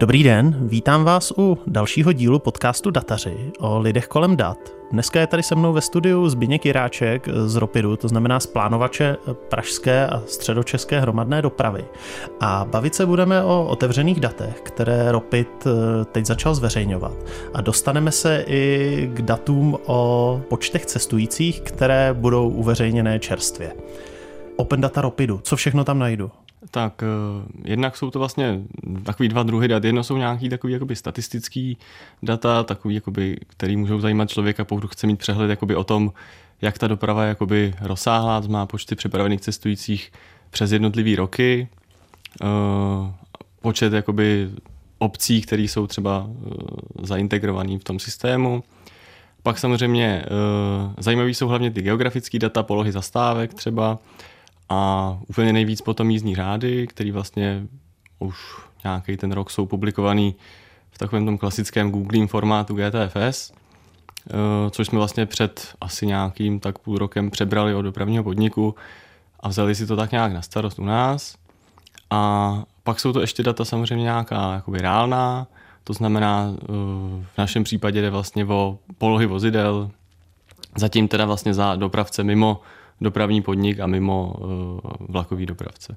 Dobrý den, vítám vás u dalšího dílu podcastu Dataři o lidech kolem dat. Dneska je tady se mnou ve studiu Zbigněk Jiráček z Ropidu, to znamená z plánovače pražské a středočeské hromadné dopravy. A bavit se budeme o otevřených datech, které Ropid eh, teď začal zveřejňovat. A dostaneme se i k datům o počtech cestujících, které budou uveřejněné čerstvě. Open Data Ropidu, co všechno tam najdu? Tak uh, jednak jsou to vlastně takový dva druhy dat. Jedno jsou nějaký takový jakoby statistický data, takový, jakoby, který můžou zajímat člověka, pokud chce mít přehled jakoby, o tom, jak ta doprava jakoby rozsáhlá, má počty připravených cestujících přes jednotlivý roky, uh, počet jakoby, obcí, které jsou třeba uh, zaintegrované v tom systému. Pak samozřejmě zajímavý jsou hlavně ty geografické data, polohy zastávek třeba, a úplně nejvíc potom jízdní řády, které vlastně už nějaký ten rok jsou publikovaný v takovém tom klasickém Googlím formátu GTFS, eh, což jsme vlastně před asi nějakým tak půl rokem přebrali od dopravního podniku a vzali si to tak nějak na starost u nás. A pak jsou to ještě data samozřejmě nějaká jakoby reálná, to znamená eh, v našem případě jde vlastně o polohy vozidel, zatím teda vlastně za dopravce mimo dopravní podnik a mimo uh, vlakový dopravce.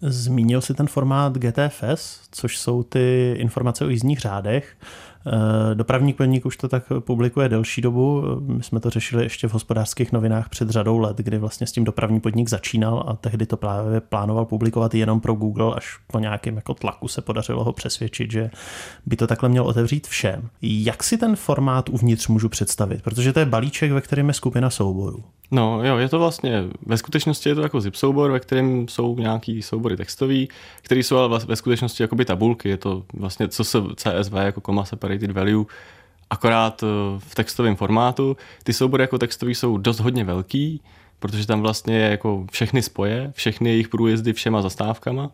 Zmínil si ten formát GTFS, což jsou ty informace o jízdních řádech. Eh, dopravní podnik už to tak publikuje delší dobu. My jsme to řešili ještě v hospodářských novinách před řadou let, kdy vlastně s tím dopravní podnik začínal a tehdy to právě plánoval publikovat jenom pro Google, až po nějakém jako tlaku se podařilo ho přesvědčit, že by to takhle měl otevřít všem. Jak si ten formát uvnitř můžu představit? Protože to je balíček, ve kterém je skupina souborů. No jo, je to vlastně, ve skutečnosti je to jako zip soubor, ve kterém jsou nějaký soubory textový, které jsou ale ve skutečnosti jakoby tabulky, je to vlastně co se CSV jako comma separated value, akorát eh, v textovém formátu. Ty soubory jako textový jsou dost hodně velký, protože tam vlastně je jako všechny spoje, všechny jejich průjezdy všema zastávkama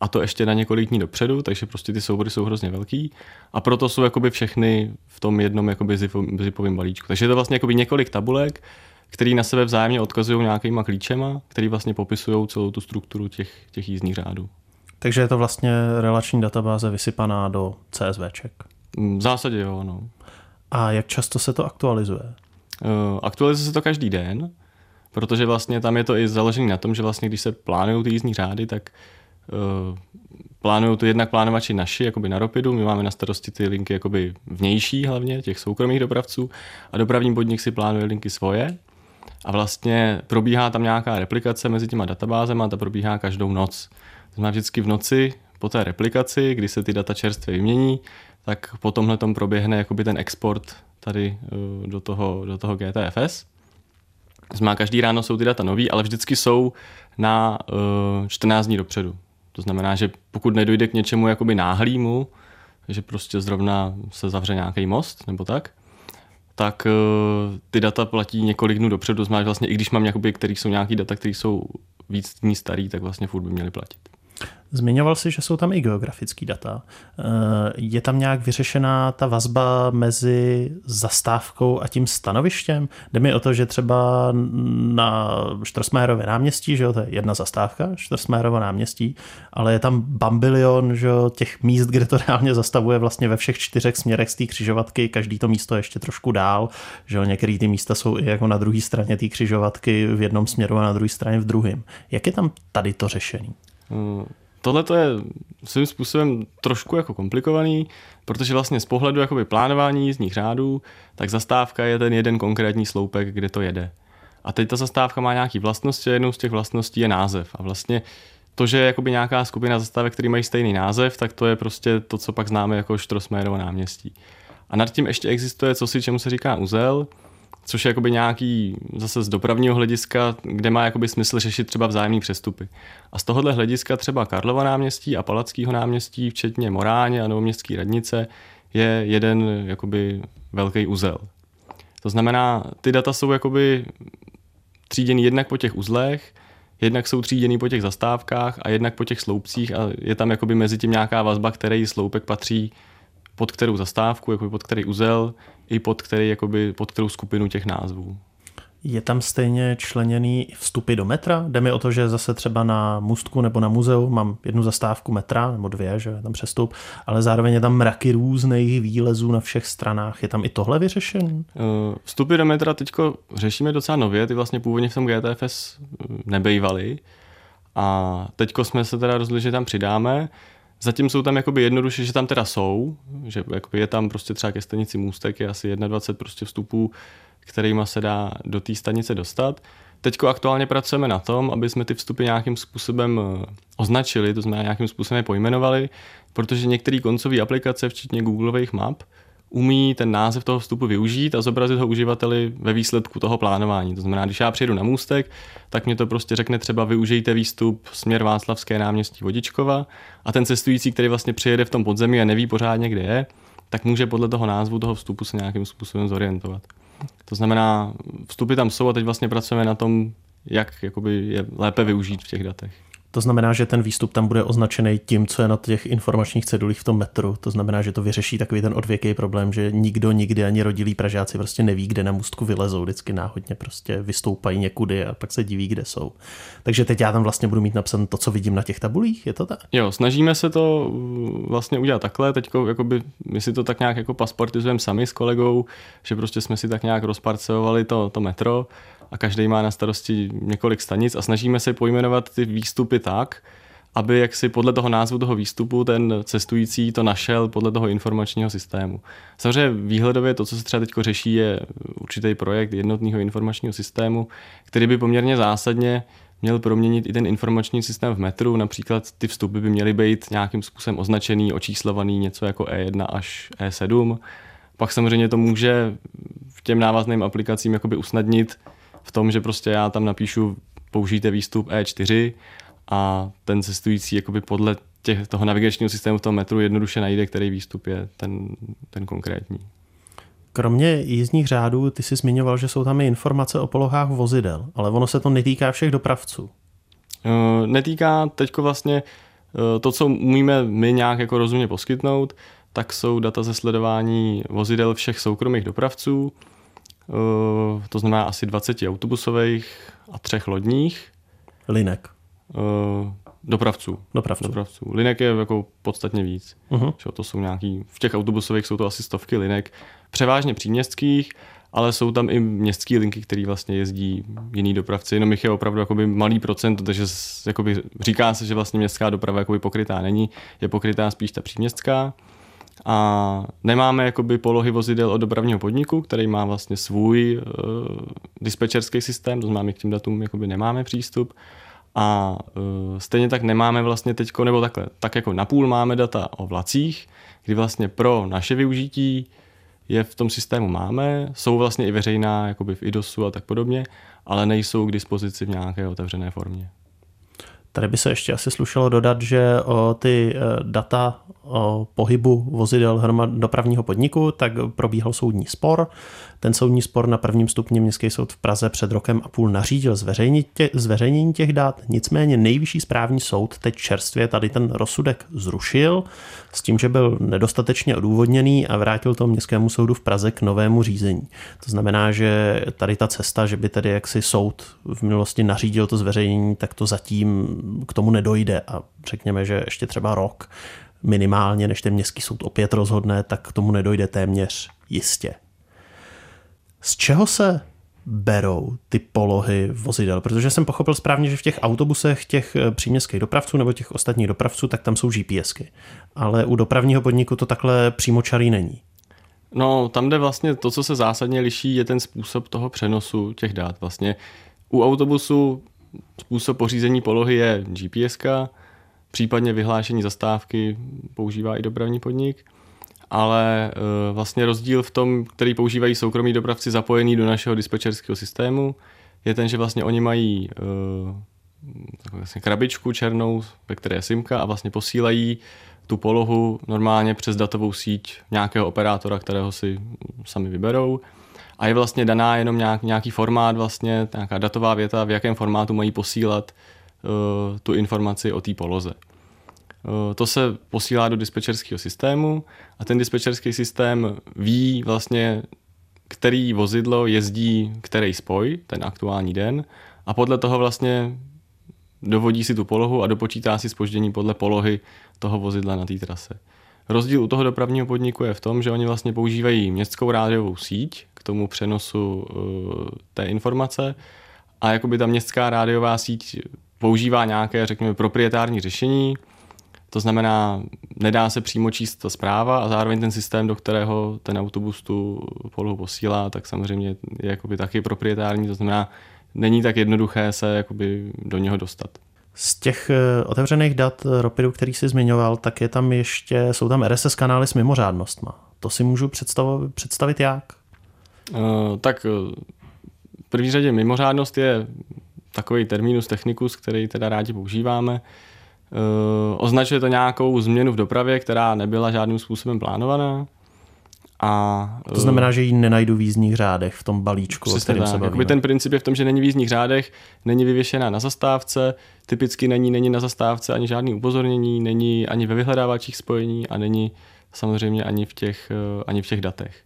a to ještě na několik dní dopředu, takže prostě ty soubory jsou hrozně velký a proto jsou jakoby všechny v tom jednom jakoby zipovém balíčku. Takže je to vlastně jakoby několik tabulek, který na sebe vzájemně odkazují nějakýma klíčema, který vlastně popisují celou tu strukturu těch, těch jízdních řádů. Takže je to vlastně relační databáze vysypaná do CSVček. Mm, v zásadě jo, no. A jak často se to aktualizuje? Uh, aktualizuje se to každý den, protože vlastně tam je to i založené na tom, že vlastně když se plánují ty jízdní řády, tak uh, plánují to jednak plánovači naši, jakoby na Ropidu, my máme na starosti ty linky jakoby vnější hlavně, těch soukromých dopravců a dopravní podnik si plánuje linky svoje a vlastně probíhá tam nějaká replikace mezi těma databázemi a ta probíhá každou noc. To znamená vždycky v noci po té replikaci, kdy se ty data čerstvě vymění, tak po tomhle tom proběhne jakoby ten export tady uh, do toho, do toho GTFS. Znamená, každý ráno jsou ty data nový, ale vždycky jsou na uh, eh, 14 dní dopředu. To znamená, že pokud nedojde k něčemu jakoby náhlýmu, že prostě zrovna se zavře nějaký most nebo tak, tak uh, ty data platí několik dnů dopředu, znamená, vlastně i když mám nějaký, který jsou nějaký data, které jsou víc dní starý, tak vlastně furt by měly platit. Zmiňoval si, že jsou tam i geografické data. Eh, je tam nějak vyřešená ta vazba mezi zastávkou a tím stanovištěm? Jde mi o to, že třeba na Štrosmajerově náměstí, že jo, to je jedna zastávka, Štrosmajerovo náměstí, ale je tam bambilion že jo, těch míst, kde to reálně zastavuje vlastně ve všech čtyřech směrech z té křižovatky, každý to místo je ještě trošku dál, že jo, některé ty místa jsou i jako na druhé straně té křižovatky v jednom směru a na druhé straně v druhém. Jak je tam tady to řešení? Hmm tohle to je svým způsobem trošku jako komplikovaný, protože vlastně z pohledu jakoby plánování jízdních řádů, tak zastávka je ten jeden konkrétní sloupek, kde to jede. A teď ta zastávka má nějaký vlastnosti a jednou z těch vlastností je název. A vlastně to, že je jakoby nějaká skupina zastávek, které mají stejný název, tak to je prostě to, co pak známe jako Štrosmajerovo náměstí. A nad tím ještě existuje co si, čemu se říká uzel, což je jakoby nějaký zase z dopravního hlediska, kde má jakoby smysl řešit třeba vzájemné přestupy. A z tohohle hlediska třeba Karlova náměstí a Palackého náměstí, včetně Moráně a Novoměstské radnice, je jeden jakoby velký uzel. To znamená, ty data jsou jakoby tříděný jednak po těch uzlech, jednak jsou tříděný po těch zastávkách a jednak po těch sloupcích a je tam jakoby mezi tím nějaká vazba, který sloupek patří pod kterou zastávku, jakoby pod který uzel, i pod, který, jakoby, pod kterou skupinu těch názvů. Je tam stejně členěný vstupy do metra? Jde mi o to, že zase třeba na můstku nebo na muzeu mám jednu zastávku metra, nebo dvě, že je tam přestup, ale zároveň je tam mraky různých výlezů na všech stranách. Je tam i tohle vyřešen? Eh, vstupy do metra teďko řešíme docela nově, ty vlastně původně v tom GTFS nebejvaly. A teďko jsme se teda rozhodli, že tam přidáme. Zatím jsou tam jakoby jednoduše, že tam teda jsou, že jakoby je tam prostě třeba ke stanici můstek, je asi 21 prostě vstupů, kterými se dá do té stanice dostat. Teď aktuálně pracujeme na tom, aby jsme ty vstupy nějakým způsobem eh, označili, to znamená nějakým způsobem pojmenovali, protože některé koncové aplikace, včetně Googleových map, umí ten název toho vstupu využít a zobrazit ho uživateli ve výsledku toho plánování. To znamená, když já přijedu na můstek, tak mě to prostě řekne třeba využijte výstup směr Václavské náměstí Vodičkova a ten cestující, který vlastně přijede v tom podzemí a neví pořádně, kde je, tak může podle toho názvu toho vstupu se nějakým způsobem zorientovat. To znamená, vstupy tam jsou a teď vlastně pracujeme na tom, jak jakoby je lépe využít v těch datech. To znamená, že ten výstup tam bude označený tím, co je na těch informačních cedulích v tom metru. To znamená, že to vyřeší takový ten odvěký problém, že nikdo nikdy ani rodilí Pražáci prostě neví, kde na můstku vylezou. Vždycky náhodně prostě vystoupají někudy a pak se diví, kde jsou. Takže teď já tam vlastně budu mít napsané to, co vidím na těch tabulích, je to tak? Jo, snažíme se to vlastně udělat takhle. Teď my si to tak nějak jako pasportizujeme sami s kolegou, že prostě jsme si tak nějak rozparcovali to, to metro a každý má na starosti několik stanic a snažíme se pojmenovat ty výstupy tak, aby jaksi podle toho názvu toho výstupu ten cestující to našel podle toho informačního systému. Samozřejmě výhledově to, co se třeba teď řeší, je určitý projekt jednotného informačního systému, který by poměrně zásadně měl proměnit i ten informační systém v metru. Například ty vstupy by měly být nějakým způsobem označený, očíslovaný, něco jako E1 až E7. Pak samozřejmě to může v těm návazným aplikacím jakoby usnadnit v tom, že prostě já tam napíšu použijte výstup E4 a ten cestující jakoby podle těch, toho navigačního systému v tom metru jednoduše najde, který výstup je ten, ten konkrétní. Kromě jízdních řádů, ty jsi zmiňoval, že jsou tam i informace o polohách vozidel, ale ono se to netýká všech dopravců. Uh, netýká teďko vlastně uh, to, co umíme my nějak jako rozumně poskytnout, tak jsou data ze sledování vozidel všech soukromých dopravců, to znamená asi 20 autobusových a třech lodních. Linek. Uh, dopravců. Dopravců. dopravců. Linek je jako podstatně víc. Uh-huh. To jsou nějaký, v těch autobusových jsou to asi stovky linek, převážně příměstských, ale jsou tam i městské linky, které vlastně jezdí jiný dopravci, jenom jich je opravdu jakoby malý procent, takže jakoby říká se, že vlastně městská doprava jakoby pokrytá není, je pokrytá spíš ta příměstská. A nemáme jakoby polohy vozidel od dopravního podniku, který má vlastně svůj uh, dispečerský systém, to znamená, my k těm datům jakoby nemáme přístup. A uh, stejně tak nemáme vlastně teď, nebo takhle, tak jako napůl máme data o vlacích, kdy vlastně pro naše využití je v tom systému máme, jsou vlastně i veřejná, jakoby v IDOSu a tak podobně, ale nejsou k dispozici v nějaké otevřené formě. Tady by se ještě asi slušelo dodat, že o ty eh, data pohybu vozidel hromad dopravního podniku, tak probíhal soudní spor. Ten soudní spor na prvním stupni Městský soud v Praze před rokem a půl nařídil zveřejnění těch dat, nicméně nejvyšší správní soud teď čerstvě tady ten rozsudek zrušil s tím, že byl nedostatečně odůvodněný a vrátil to Městskému soudu v Praze k novému řízení. To znamená, že tady ta cesta, že by tedy jaksi soud v minulosti nařídil to zveřejnění, tak to zatím k tomu nedojde a řekněme, že ještě třeba rok minimálně, než ten městský soud opět rozhodne, tak k tomu nedojde téměř jistě. Z čeho se berou ty polohy vozidel? Protože jsem pochopil správně, že v těch autobusech těch eh, příměstských dopravců nebo těch ostatních dopravců, tak tam jsou GPSky. Ale u dopravního podniku to takhle přímočarý není. No, tam jde vlastně to, co se zásadně liší, je ten způsob toho přenosu těch dát. Vlastně u autobusu způsob pořízení polohy je GPS, případně vyhlášení zastávky používá i dopravní podnik ale uh, vlastně rozdíl v tom, který používají soukromí dopravci zapojení do našeho dispečerského systému, je ten, že vlastně oni mají uh, vlastně krabičku černou, ve které je simka a vlastně posílají tu polohu normálně přes datovou síť nějakého operátora, kterého si sami vyberou. A je vlastně daná jenom nějak, nějaký formát, vlastně nějaká datová věta, v jakém formátu mají posílat tu informaci o té poloze. Eh, to se posílá do dispečerského systému a ten dispečerský systém ví vlastně, který vozidlo jezdí který spoj, ten aktuální den, a podle toho vlastně dovodí si tu polohu a dopočítá si spoždění podle polohy toho vozidla na té trase. Rozdíl u toho dopravního podniku je v tom, že oni vlastně používají městskou rádiovou síť k tomu přenosu uh, té informace a jakoby ta městská rádiová síť používá nějaké, řekněme, proprietární řešení, to znamená, nedá se přímo číst ta zpráva a zároveň ten systém, do kterého ten autobus tu polohu posílá, tak samozřejmě je jakoby taky proprietární, to znamená, není tak jednoduché se jakoby do něho dostat. Z těch eh, otevřených dat Ropidu, který jsi zmiňoval, tak je tam ještě, jsou tam RSS kanály s mimořádnostma. To si můžu představit, představit jak? Uh, tak eh, v první řadě mimořádnost je takový terminus technicus, který teda rádi používáme. Uh, označuje to nějakou změnu v dopravě, která nebyla žádným způsobem plánovaná. A, to znamená, že ji nenajdu v jízdních řádech v tom balíčku, o kterém se bavíme. ten princip je v tom, že není v jízdních řádech, není vyvěšená na zastávce, typicky není, není na zastávce ani žádný upozornění, není ani ve vyhledávačích spojení a není samozřejmě ani v těch, eh, ani v těch datech.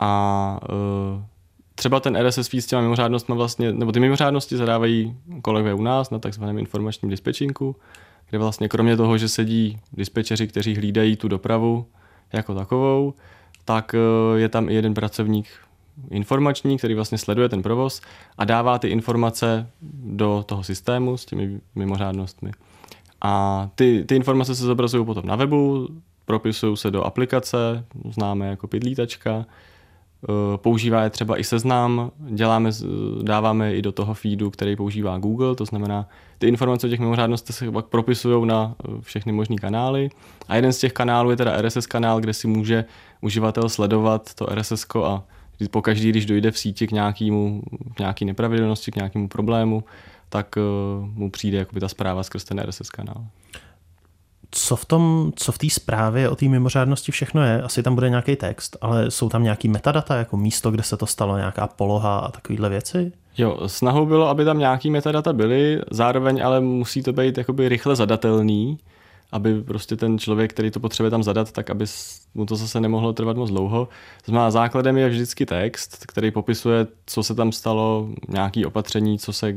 A třeba ten RSS feed s těma mimořádnostmi vlastně, nebo ty mimořádnosti zadávají kolegové u nás na takzvaném informačním dispečinku, kde vlastně kromě toho, že sedí dispečeři, kteří hlídají tu dopravu jako takovou, tak eh, je tam i jeden pracovník informační, který vlastně sleduje ten provoz a dává ty informace do toho systému s těmi mimořádnostmi. A ty, ty informace se zobrazují potom na webu, propisují se do aplikace, známe jako pidlítačka, používá je třeba i seznam, děláme, dáváme i do toho feedu, který používá Google, to znamená, ty informace o těch mimořádnostech se pak propisují na eh, všechny možné kanály. A jeden z těch kanálů je teda RSS kanál, kde si může uživatel sledovat to RSS a pokaždý, když dojde v síti k nějakému, k nějaký nepravidelnosti, k nějakému problému, tak uh, mu přijde jakoby ta zpráva skrz ten RSS kanál co v tom, co v té zprávě o té mimořádnosti všechno je, asi tam bude nějaký text, ale jsou tam nějaký metadata, jako místo, kde se to stalo, nějaká poloha a takovéhle věci? Jo, snahou bylo, aby tam nějaký metadata byly, zároveň ale musí to být jakoby rychle zadatelný, aby prostě ten člověk, který to potřebuje tam zadat, tak aby mu to zase nemohlo trvat moc dlouho. Znamená, základem je vždycky text, který popisuje, co se tam stalo, nějaký opatření, co se,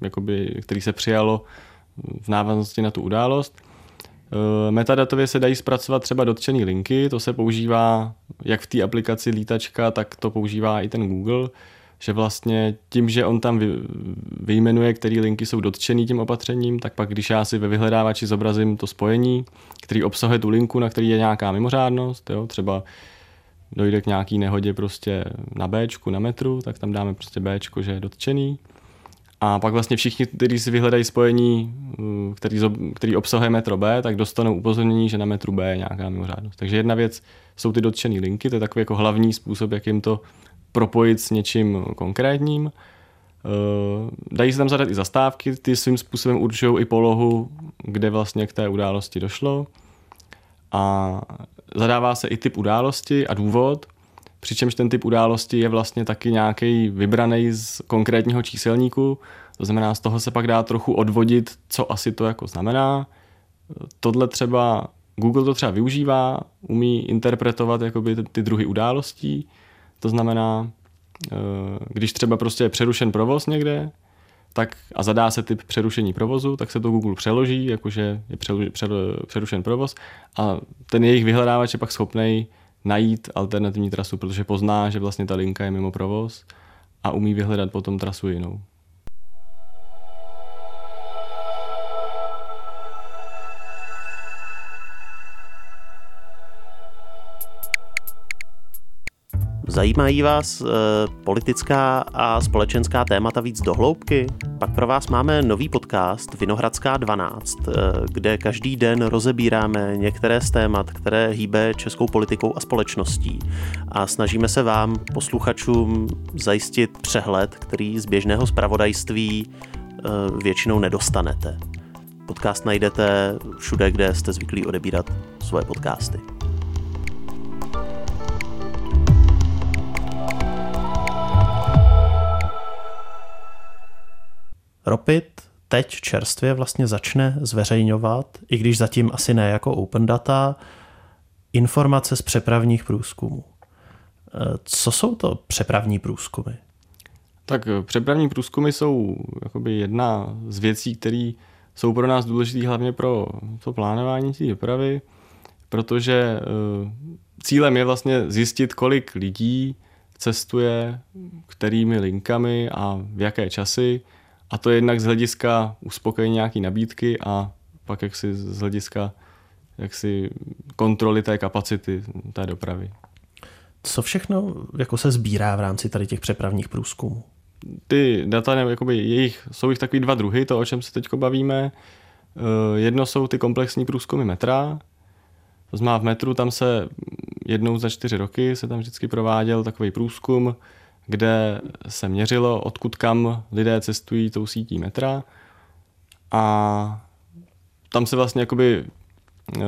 jakoby, který se přijalo v návaznosti na tu událost. Eh, metadatově se dají zpracovat třeba dotčené linky, to se používá jak v té aplikaci lítačka, tak to používá i ten Google, že vlastně tím, že on tam vyjmenuje, které linky jsou dotčený tím opatřením, tak pak když já si ve vyhledávači zobrazím to spojení, který obsahuje tu linku, na který je nějaká mimořádnost, jo, třeba dojde k nějaký nehodě prostě na B, na metru, tak tam dáme prostě B, že je dotčený a pak vlastně všichni, kteří si vyhledají spojení, uh, který, který obsahuje metro B, tak dostanou upozornění, že na metru B je nějaká mimořádnost. Takže jedna věc jsou ty dotčené linky, to je takový jako hlavní způsob, jak jim to propojit s něčím konkrétním. Uh, dají se tam zadat i zastávky, ty svým způsobem určují i polohu, kde vlastně k té události došlo. A zadává se i typ události a důvod – přičemž ten typ události je vlastně taky nějaký vybraný z konkrétního číselníku, to znamená, z toho se pak dá trochu odvodit, co asi to jako znamená. Tohle třeba Google to třeba využívá, umí interpretovat jakoby ty, druhy událostí, to znamená, eh, když třeba prostě je přerušen provoz někde, tak a zadá se typ přerušení provozu, tak se to Google přeloží, jakože je přerušen provoz. A ten jejich vyhledávač je pak schopný najít alternativní trasu, protože pozná, že vlastně ta linka je mimo provoz a umí vyhledat potom trasu jinou. Zajímají vás e, politická a společenská témata víc dohloubky? Pak pro vás máme nový podcast Vinohradská 12, e, eh, kde každý den rozebíráme některé z témat, které hýbe českou politikou a společností. A snažíme se vám, posluchačům, zajistit přehled, který z běžného zpravodajství e, většinou nedostanete. Podcast najdete všude, kde jste zvyklí odebírat svoje podcasty. Ropit teď čerstvě vlastně začne zveřejňovat, i když zatím asi ne jako open data, informace z přepravních průzkumů. Co jsou to přepravní průzkumy? Tak přepravní průzkumy jsou jakoby jedna z věcí, které jsou pro nás důležité hlavně pro to plánování té dopravy, protože cílem je vlastně zjistit, kolik lidí cestuje, kterými linkami a v jaké časy. A to je jednak z hlediska uspokojení nějaké nabídky a pak jaksi z hlediska jaksi kontroly té kapacity té dopravy. Co všechno jako se sbírá v rámci tady těch přepravních průzkumů? Ty data, nebo jakoby jejich, jsou jich takový dva druhy, to, o čem se teď bavíme. Eh, jedno jsou ty komplexní průzkumy metra, to znamená v metru tam se jednou za čtyři roky se tam vždycky prováděl takový průzkum, kde se měřilo, odkud kam lidé cestují tou sítí metra. A tam se vlastně jakoby uh,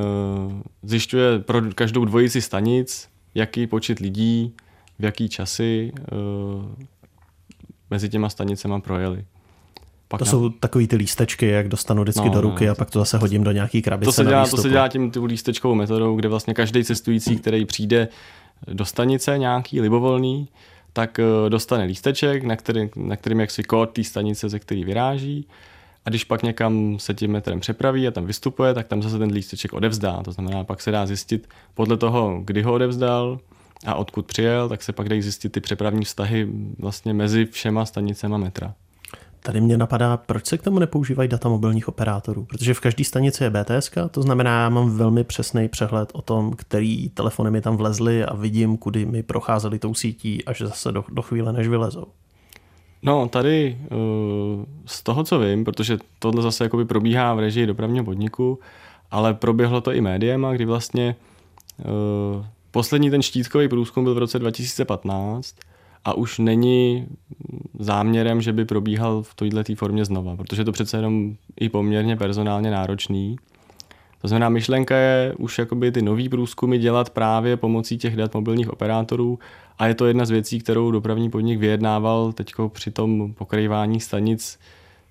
zjišťuje pro každou dvojici stanic, jaký počet lidí, v jaký časy uh, mezi těma stanicema projeli. Pak to na... jsou takový ty lístečky, jak dostanu vždycky no, do ruky no, a pak to zase hodím do nějaký krabice to se, dělá, to se dělá tím tu lístečkovou metodou, kde vlastně každý cestující, který přijde do stanice nějaký libovolný, tak eh, dostane lísteček, na, který, na kterým jaksi kód té stanice, ze který vyráží. A když pak někam se tím metrem přepraví a tam vystupuje, tak tam zase ten lísteček odevzdá. To znamená, pak se dá zjistit podle toho, kdy ho odevzdal a odkud přijel, tak se pak dají zjistit ty přepravní vztahy vlastně mezi všema stanicema metra. Tady mě napadá, proč se k tomu nepoužívají data mobilních operátorů? Protože v každé stanici je BTS, to znamená, já mám velmi přesný přehled o tom, který telefony mi tam vlezly a vidím, kudy mi procházely tou sítí až zase do, do chvíle, než vylezou. No, tady eh, z toho, co vím, protože tohle zase jakoby probíhá v režii dopravního podniku, ale proběhlo to i médiema, kdy vlastně eh, poslední ten štítkový průzkum byl v roce 2015 a už není záměrem, že by probíhal v této formě znova, protože to přece jenom i poměrně personálně náročný. To znamená, myšlenka je už jakoby ty nový průzkumy dělat právě pomocí těch dat mobilních operátorů a je to jedna z věcí, kterou dopravní podnik vyjednával teď při tom pokrývání stanic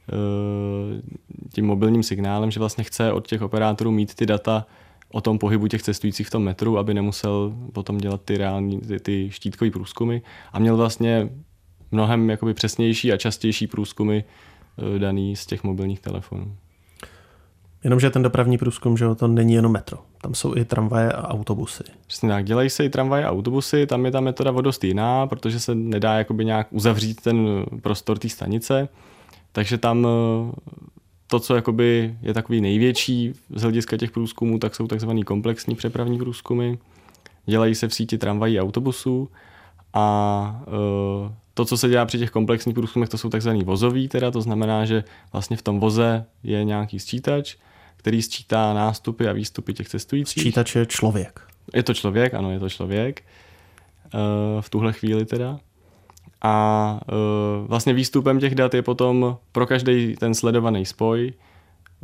eh, tím mobilním signálem, že vlastně chce od těch operátorů mít ty data o tom pohybu těch cestujících v tom metru, aby nemusel potom dělat ty reální, ty, ty štítkové průzkumy a měl vlastně mnohem jakoby přesnější a častější průzkumy eh, daný z těch mobilních telefonů. Jenomže ten dopravní průzkum, že to není jenom metro. Tam jsou i tramvaje a autobusy. Přesně tak, dělají se i tramvaje a autobusy, tam je ta metoda o dost jiná, protože se nedá jakoby nějak uzavřít ten prostor té stanice. Takže tam eh, to, co jakoby je takový největší z hlediska těch průzkumů, tak jsou takzvaný komplexní přepravní průzkumy. Dělají se v síti tramvají a autobusů a e, to, co se dělá při těch komplexních průzkumech, to jsou takzvaný vozový, teda to znamená, že vlastně v tom voze je nějaký sčítač, který sčítá nástupy a výstupy těch cestujících. Sčítač je člověk. Je to člověk, ano, je to člověk. E, v tuhle chvíli teda a uh, vlastně výstupem těch dat je potom pro každý ten sledovaný spoj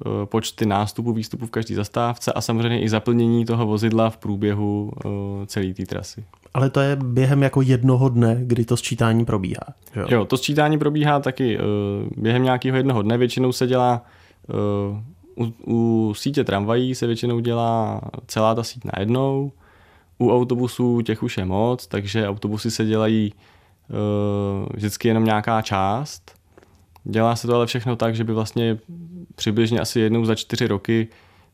uh, počty nástupů, výstupů v každé zastávce a samozřejmě i zaplnění toho vozidla v průběhu uh, celé té trasy. Ale to je během jako jednoho dne, kdy to sčítání probíhá. Jo? jo, to sčítání probíhá taky během nějakého jednoho dne. Většinou se dělá u, u sítě tramvají se většinou dělá celá ta síť najednou. U autobusů těch už je moc, takže autobusy se dělají vždycky jenom nějaká část. Dělá se to ale všechno tak, že by vlastně přibližně asi jednou za čtyři roky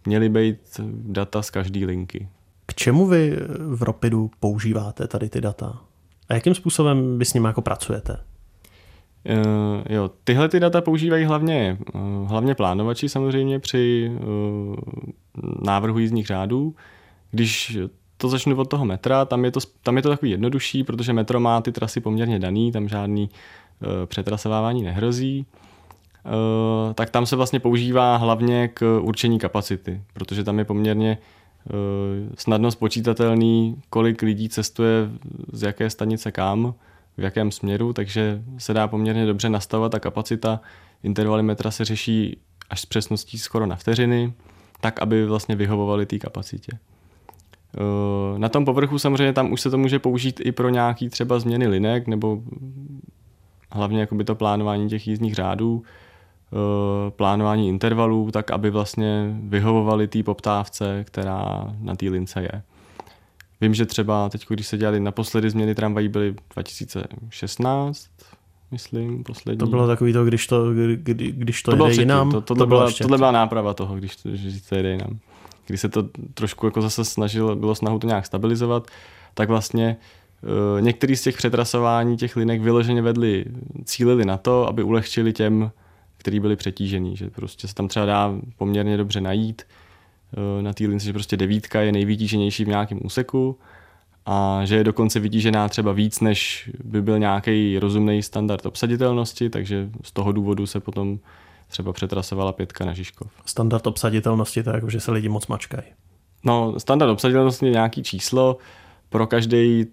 měly být data z každé linky. K čemu vy v Ropidu používáte tady ty data? A jakým způsobem vy s nimi jako pracujete? Uh, jo, tyhle ty data používají hlavně, uh, hlavně plánovači samozřejmě při uh, návrhu jízdních řádů. Když to začnu od toho metra, tam je to, tam je to takový jednodušší, protože metro má ty trasy poměrně daný, tam žádný uh, přetrasovávání nehrozí. Uh, tak tam se vlastně používá hlavně k určení kapacity, protože tam je poměrně uh, snadno spočítatelný, kolik lidí cestuje z jaké stanice kam, v jakém směru, takže se dá poměrně dobře nastavovat ta kapacita. Intervaly metra se řeší až s přesností skoro na vteřiny, tak, aby vlastně vyhovovaly té kapacitě. Eh, na tom povrchu samozřejmě tam už se to může použít i pro nějaký třeba změny linek nebo hlavně jakoby to plánování těch jízdních řádů, eh, plánování intervalů, tak aby vlastně vyhovovali té poptávce, která na té lince je. Vím, že třeba teď, když se dělali naposledy změny tramvají, byly 2016, myslím, poslední. To bylo takový to, když to, kdy, když to, to jde předtím, jinam. To, to, to byla, tohle byla náprava toho, když to, že to jde jinam. Když se to trošku jako zase snažilo, bylo snahu to nějak stabilizovat, tak vlastně uh, některý z těch přetrasování těch linek vyloženě vedli, cílili na to, aby ulehčili těm, kteří byli přetížený, že prostě se tam třeba dá poměrně dobře najít uh, na té lince, že prostě devítka je nejvytíženější v nějakém úseku a že je dokonce vytížená třeba víc, než by byl nějaký rozumný standard obsaditelnosti, takže z toho důvodu se potom třeba přetrasovala pětka na Žižkov. Standard obsaditelnosti, je jako, že se lidi moc mačkají. No, standard obsaditelnosti je nějaký číslo pro každý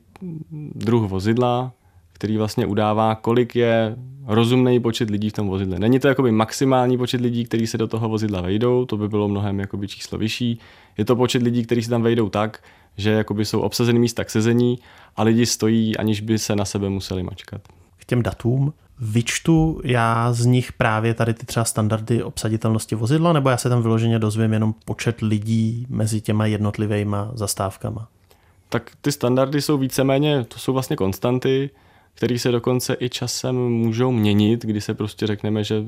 druh vozidla, který vlastně udává, kolik je rozumný počet lidí v tom vozidle. Není to jakoby maximální počet lidí, kteří se do toho vozidla vejdou, to by bylo mnohem jakoby číslo vyšší. Je to počet lidí, kteří se tam vejdou tak, že jakoby jsou obsazený místa k sezení a lidi stojí, aniž by se na sebe museli mačkat. K těm datům vyčtu já z nich právě tady ty třeba standardy obsaditelnosti vozidla, nebo já se tam vyloženě dozvím jenom počet lidí mezi těma jednotlivými zastávkama? Tak ty standardy jsou víceméně, to jsou vlastně konstanty, které se dokonce i časem můžou měnit, kdy se prostě řekneme, že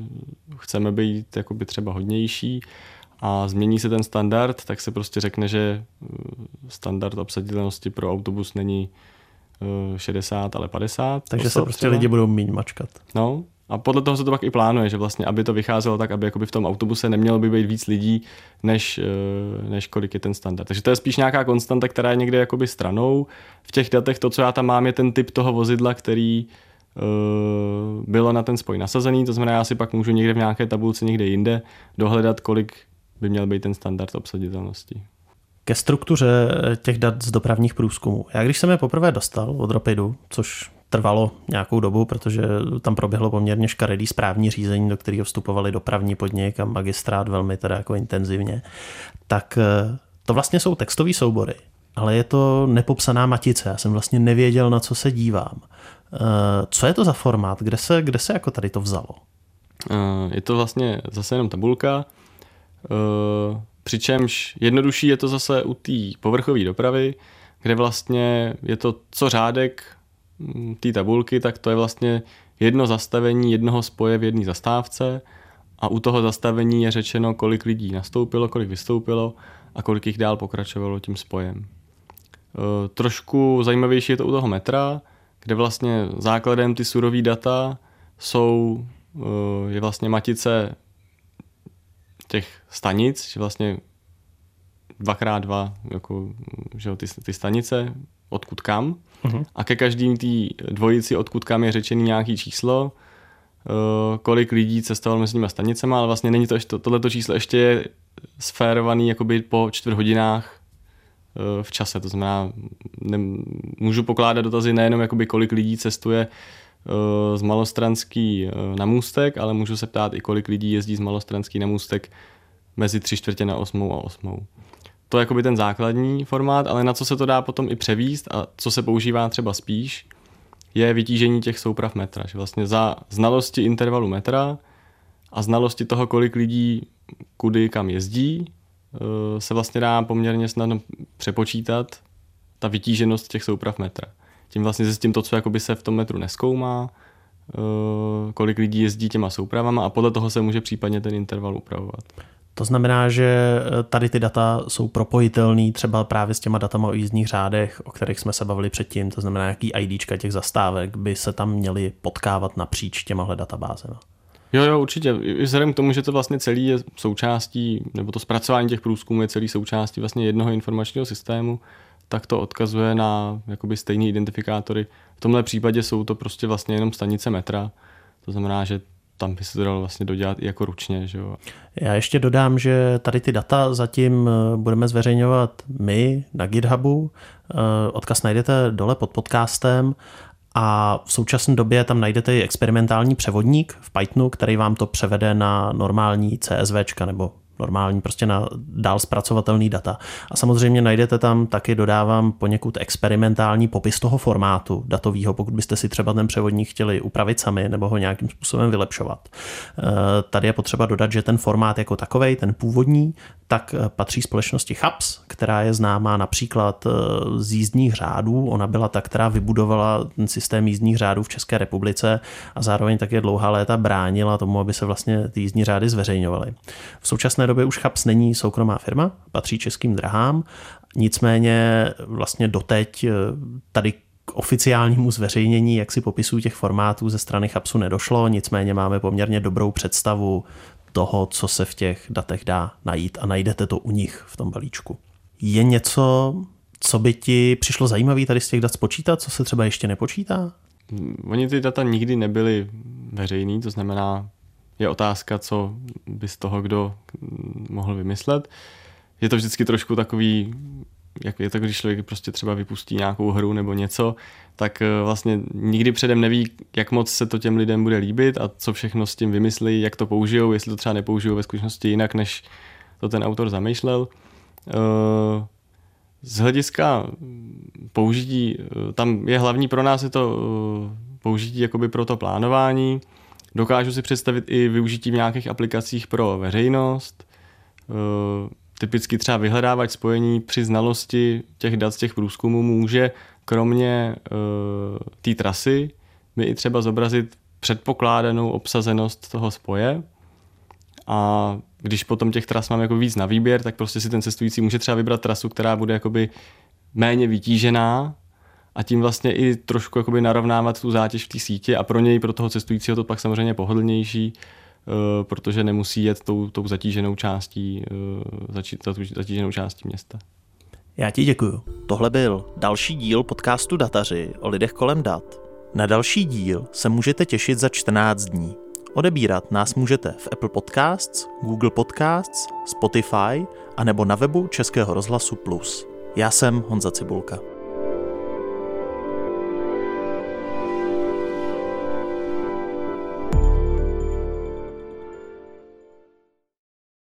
chceme být jakoby třeba hodnější a změní se ten standard, tak se prostě řekne, že standard obsaditelnosti pro autobus není 60, ale 50. Takže se prostě třeba. lidi budou méně mačkat. No, a podle toho se to pak i plánuje, že vlastně, aby to vycházelo tak, aby v tom autobuse nemělo by být víc lidí, než, eh, než kolik je ten standard. Takže to je spíš nějaká konstanta, která je někde jakoby stranou. V těch datech to, co já tam mám, je ten typ toho vozidla, který uh, bylo na ten spoj nasazený, to znamená, já si pak můžu někde v nějaké tabulce někde jinde dohledat, kolik by měl být ten standard obsaditelnosti ke struktuře těch dat z dopravních průzkumů. Já když jsem je poprvé dostal od Rapidu, což trvalo nějakou dobu, protože tam proběhlo poměrně škaredý správní řízení, do kterého vstupovali dopravní podnik a magistrát velmi teda jako intenzivně, tak eh, to vlastně jsou textové soubory, ale je to nepopsaná matice. Já jsem vlastně nevěděl, na co se dívám. Eh, co je to za formát? Kde se, kde se jako tady to vzalo? Eh, je to vlastně zase jenom tabulka. Přičemž jednodušší je to zase u té povrchové dopravy, kde vlastně je to co řádek mm, té tabulky, tak to je vlastně jedno zastavení jednoho spoje v jedné zastávce a u toho zastavení je řečeno, kolik lidí nastoupilo, kolik vystoupilo a kolik jich dál pokračovalo tím spojem. E, trošku zajímavější je to u toho metra, kde vlastně základem ty surové data jsou, e, je vlastně matice těch stanic, že vlastně dvakrát dva, jako, že jo, ty, ty stanice, odkud kam. Uh-huh. A ke každým té dvojici, odkud kam je řečený nějaký číslo, uh, kolik lidí cestovalo mezi nimi stanicemi, ale vlastně není to ještě, tohleto číslo ještě je sférovaný jakoby po čtvrt hodinách uh, v čase. To znamená, ne, můžu pokládat dotazy nejenom jakoby kolik lidí cestuje uh, z Malostranský uh, na můstek, ale můžu se ptát i kolik lidí jezdí z Malostranský na můstek mezi tři čtvrtě na osmou a osmou. To je jakoby ten základní formát, ale na co se to dá potom i převíst a co se používá třeba spíš, je vytížení těch souprav metra. Že vlastně za znalosti intervalu metra a znalosti toho, kolik lidí kudy kam jezdí, eh, se vlastně dá poměrně snadno přepočítat ta vytíženost těch souprav metra. Tím vlastně zjistím to, co jakoby se v tom metru neskoumá, eh, kolik lidí jezdí těma soupravama a podle toho se může případně ten interval upravovat. To znamená, že eh, tady ty data jsou propojitelné třeba právě s těma datama o jízdních řádech, o kterých jsme se bavili předtím, to znamená, jaký IDčka těch zastávek by se tam měly potkávat napříč těmahle databázemi. Jo, jo, určitě. I vzhledem k tomu, že to vlastně celý je součástí, nebo to zpracování těch průzkumů je celý součástí vlastně jednoho informačního systému, tak to odkazuje na jakoby stejné identifikátory. V tomhle případě jsou to prostě vlastně jenom stanice metra. To znamená, že tam by se to dalo vlastně dodělat i jako ručně. Že jo. Já ještě dodám, že tady ty data zatím eh, budeme zveřejňovat my na GitHubu. Eh, odkaz najdete dole pod podcastem a v současné době tam najdete i experimentální převodník v Pythonu, který vám to převede na normální CSV nebo normální, prostě na dál zpracovatelný data. A samozřejmě najdete tam taky, dodávám poněkud experimentální popis toho formátu datového, pokud byste si třeba ten převodník chtěli upravit sami nebo ho nějakým způsobem vylepšovat. Eh, tady je potřeba dodat, že ten formát jako takový, ten původní, tak eh, patří společnosti Chaps, která je známá například eh, z jízdních řádů. Ona byla ta, která vybudovala ten systém jízdních řádů v České republice a zároveň také dlouhá léta bránila tomu, aby se vlastně ty jízdní řády zveřejňovaly. V současné době už Chaps není soukromá firma, patří českým drahám, nicméně vlastně doteď eh, tady k oficiálnímu zveřejnění, jak si popisují těch formátů ze strany Chapsu nedošlo, nicméně máme poměrně dobrou představu toho, co se v těch datech dá najít a najdete to u nich v tom balíčku. Je něco, co by ti přišlo zajímavé tady z těch dat spočítat, co se třeba ještě nepočítá? Oni ty data nikdy nebyly veřejný, to znamená, je otázka, co by z toho kdo mohl vymyslet. Je to vždycky trošku takový jak je to, když člověk prostě třeba vypustí nějakou hru nebo něco, tak eh, vlastně nikdy předem neví, jak moc se to těm lidem bude líbit a co všechno s tím vymyslí, jak to použijou, jestli to třeba nepoužijou ve skutečnosti jinak, než to ten autor zamýšlel. Eh, z hlediska použití, eh, tam je hlavní pro nás je to použití jakoby pro to plánování. Dokážu si představit i využití v nějakých aplikacích pro veřejnost typicky třeba vyhledávat spojení při znalosti těch dat z těch průzkumů může kromě uh, té trasy mi i třeba zobrazit předpokládanou obsazenost toho spoje. A když potom těch tras mám jako víc na výběr, tak prostě si ten cestující může třeba vybrat trasu, která bude jakoby méně vytížená a tím vlastně i trošku jakoby narovnávat tu zátěž v té síti a pro něj, pro toho cestujícího to pak samozřejmě pohodlnější, protože nemusí jet tou, tou zatíženou částí, eh, zatíženou částí města. Já ti děkuju. Tohle byl další díl podcastu Dataři o lidech kolem dat. Na další díl se můžete těšit za 14 dní. Odebírat nás můžete v Apple Podcasts, Google Podcasts, Spotify a nebo na webu Českého rozhlasu Plus. Já jsem Honza Cibulka.